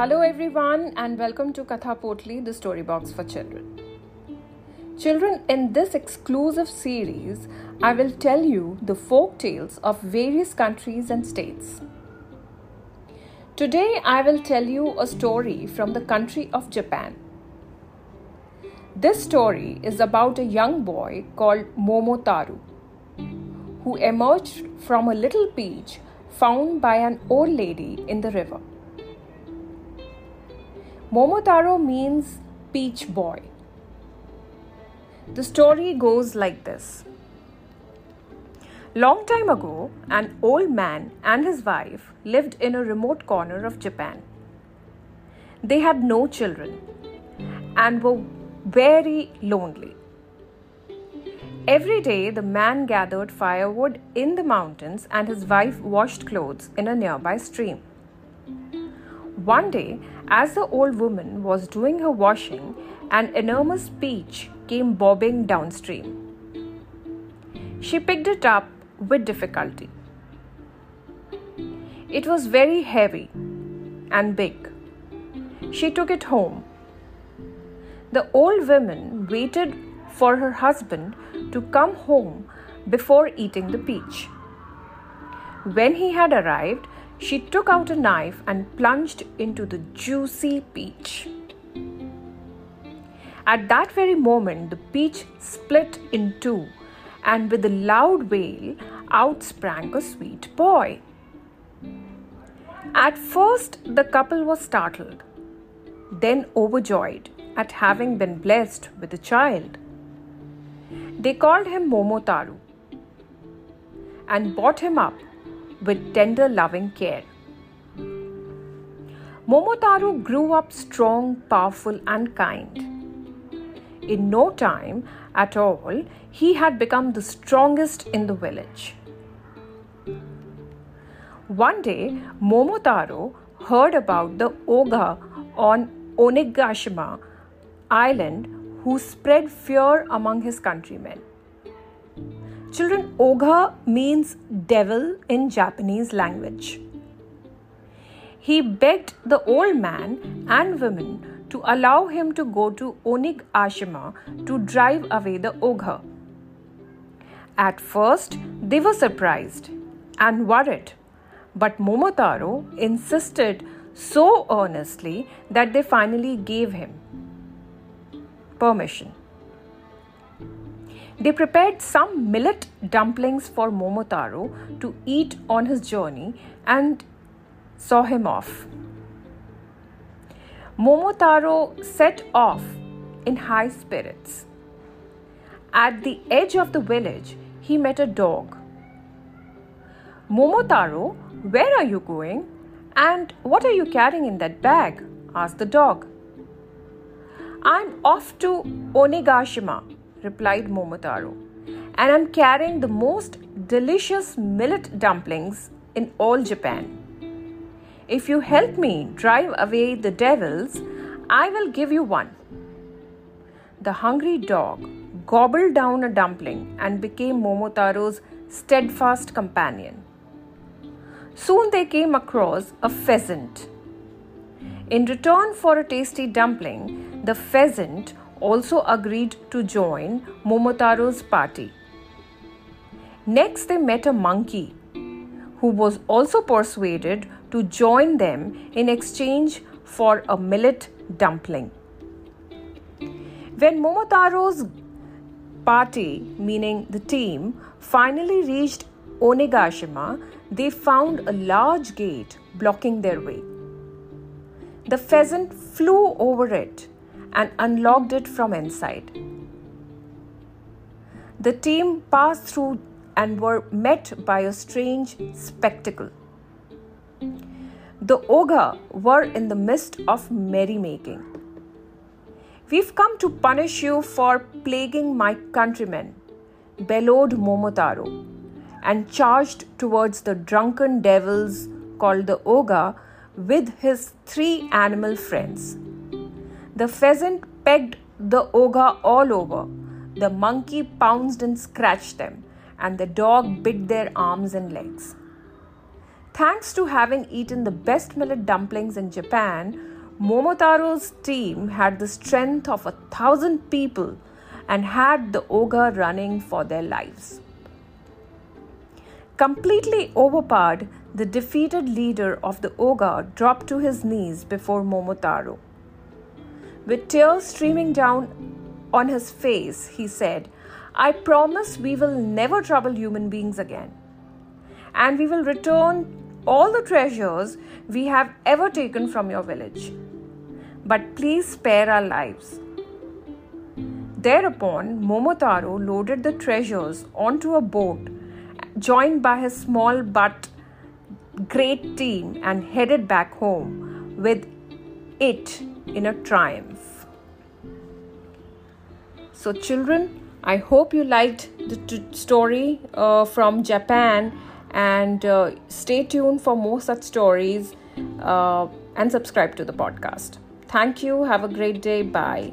Hello, everyone, and welcome to Katha Potli, the story box for children. Children, in this exclusive series, I will tell you the folk tales of various countries and states. Today, I will tell you a story from the country of Japan. This story is about a young boy called Momotaro who emerged from a little peach found by an old lady in the river. Momotaro means peach boy. The story goes like this. Long time ago, an old man and his wife lived in a remote corner of Japan. They had no children and were very lonely. Every day, the man gathered firewood in the mountains and his wife washed clothes in a nearby stream. One day, as the old woman was doing her washing, an enormous peach came bobbing downstream. She picked it up with difficulty. It was very heavy and big. She took it home. The old woman waited for her husband to come home before eating the peach. When he had arrived, she took out a knife and plunged into the juicy peach. At that very moment, the peach split in two, and with a loud wail, out sprang a sweet boy. At first, the couple was startled, then overjoyed at having been blessed with a child. They called him Momotaro and brought him up with tender loving care. Momotaro grew up strong, powerful, and kind. In no time at all, he had become the strongest in the village. One day, Momotaro heard about the ogre on Onigashima island who spread fear among his countrymen. Children, ogre means devil in Japanese language. He begged the old man and women to allow him to go to Onigashima to drive away the ogre. At first, they were surprised and worried, but Momotaro insisted so earnestly that they finally gave him permission. They prepared some millet dumplings for Momotaro to eat on his journey and saw him off. Momotaro set off in high spirits. At the edge of the village, he met a dog. Momotaro, where are you going? And what are you carrying in that bag? asked the dog. I'm off to Onigashima, replied Momotaro, and I'm carrying the most delicious millet dumplings in all Japan. If you help me drive away the devils, I will give you one. The hungry dog gobbled down a dumpling and became Momotaro's steadfast companion. Soon they came across a pheasant. In return for a tasty dumpling, the pheasant also agreed to join Momotaro's party. Next, they met a monkey who was also persuaded to join them in exchange for a millet dumpling. When Momotaro's party, meaning the team, finally reached Onigashima, they found a large gate blocking their way. The pheasant flew over it and unlocked it from inside. The team passed through and were met by a strange spectacle. The ogre were in the midst of merrymaking. We've come to punish you for plaguing my countrymen, bellowed Momotaro, and charged towards the drunken devils called the ogre with his three animal friends. The pheasant pegged the ogre all over, the monkey pounced and scratched them, and the dog bit their arms and legs. Thanks to having eaten the best millet dumplings in Japan, Momotaro's team had the strength of a thousand people and had the ogre running for their lives. Completely overpowered, the defeated leader of the ogre dropped to his knees before Momotaro. With tears streaming down on his face, he said, I promise we will never trouble human beings again. And we will return all the treasures we have ever taken from your village. But please spare our lives. Thereupon, Momotaro loaded the treasures onto a boat, joined by his small but great team, and headed back home with it in a triumph. So, children, I hope you liked the t- story uh, from Japan and uh, stay tuned for more such stories uh, and subscribe to the podcast. Thank you. Have a great day. Bye.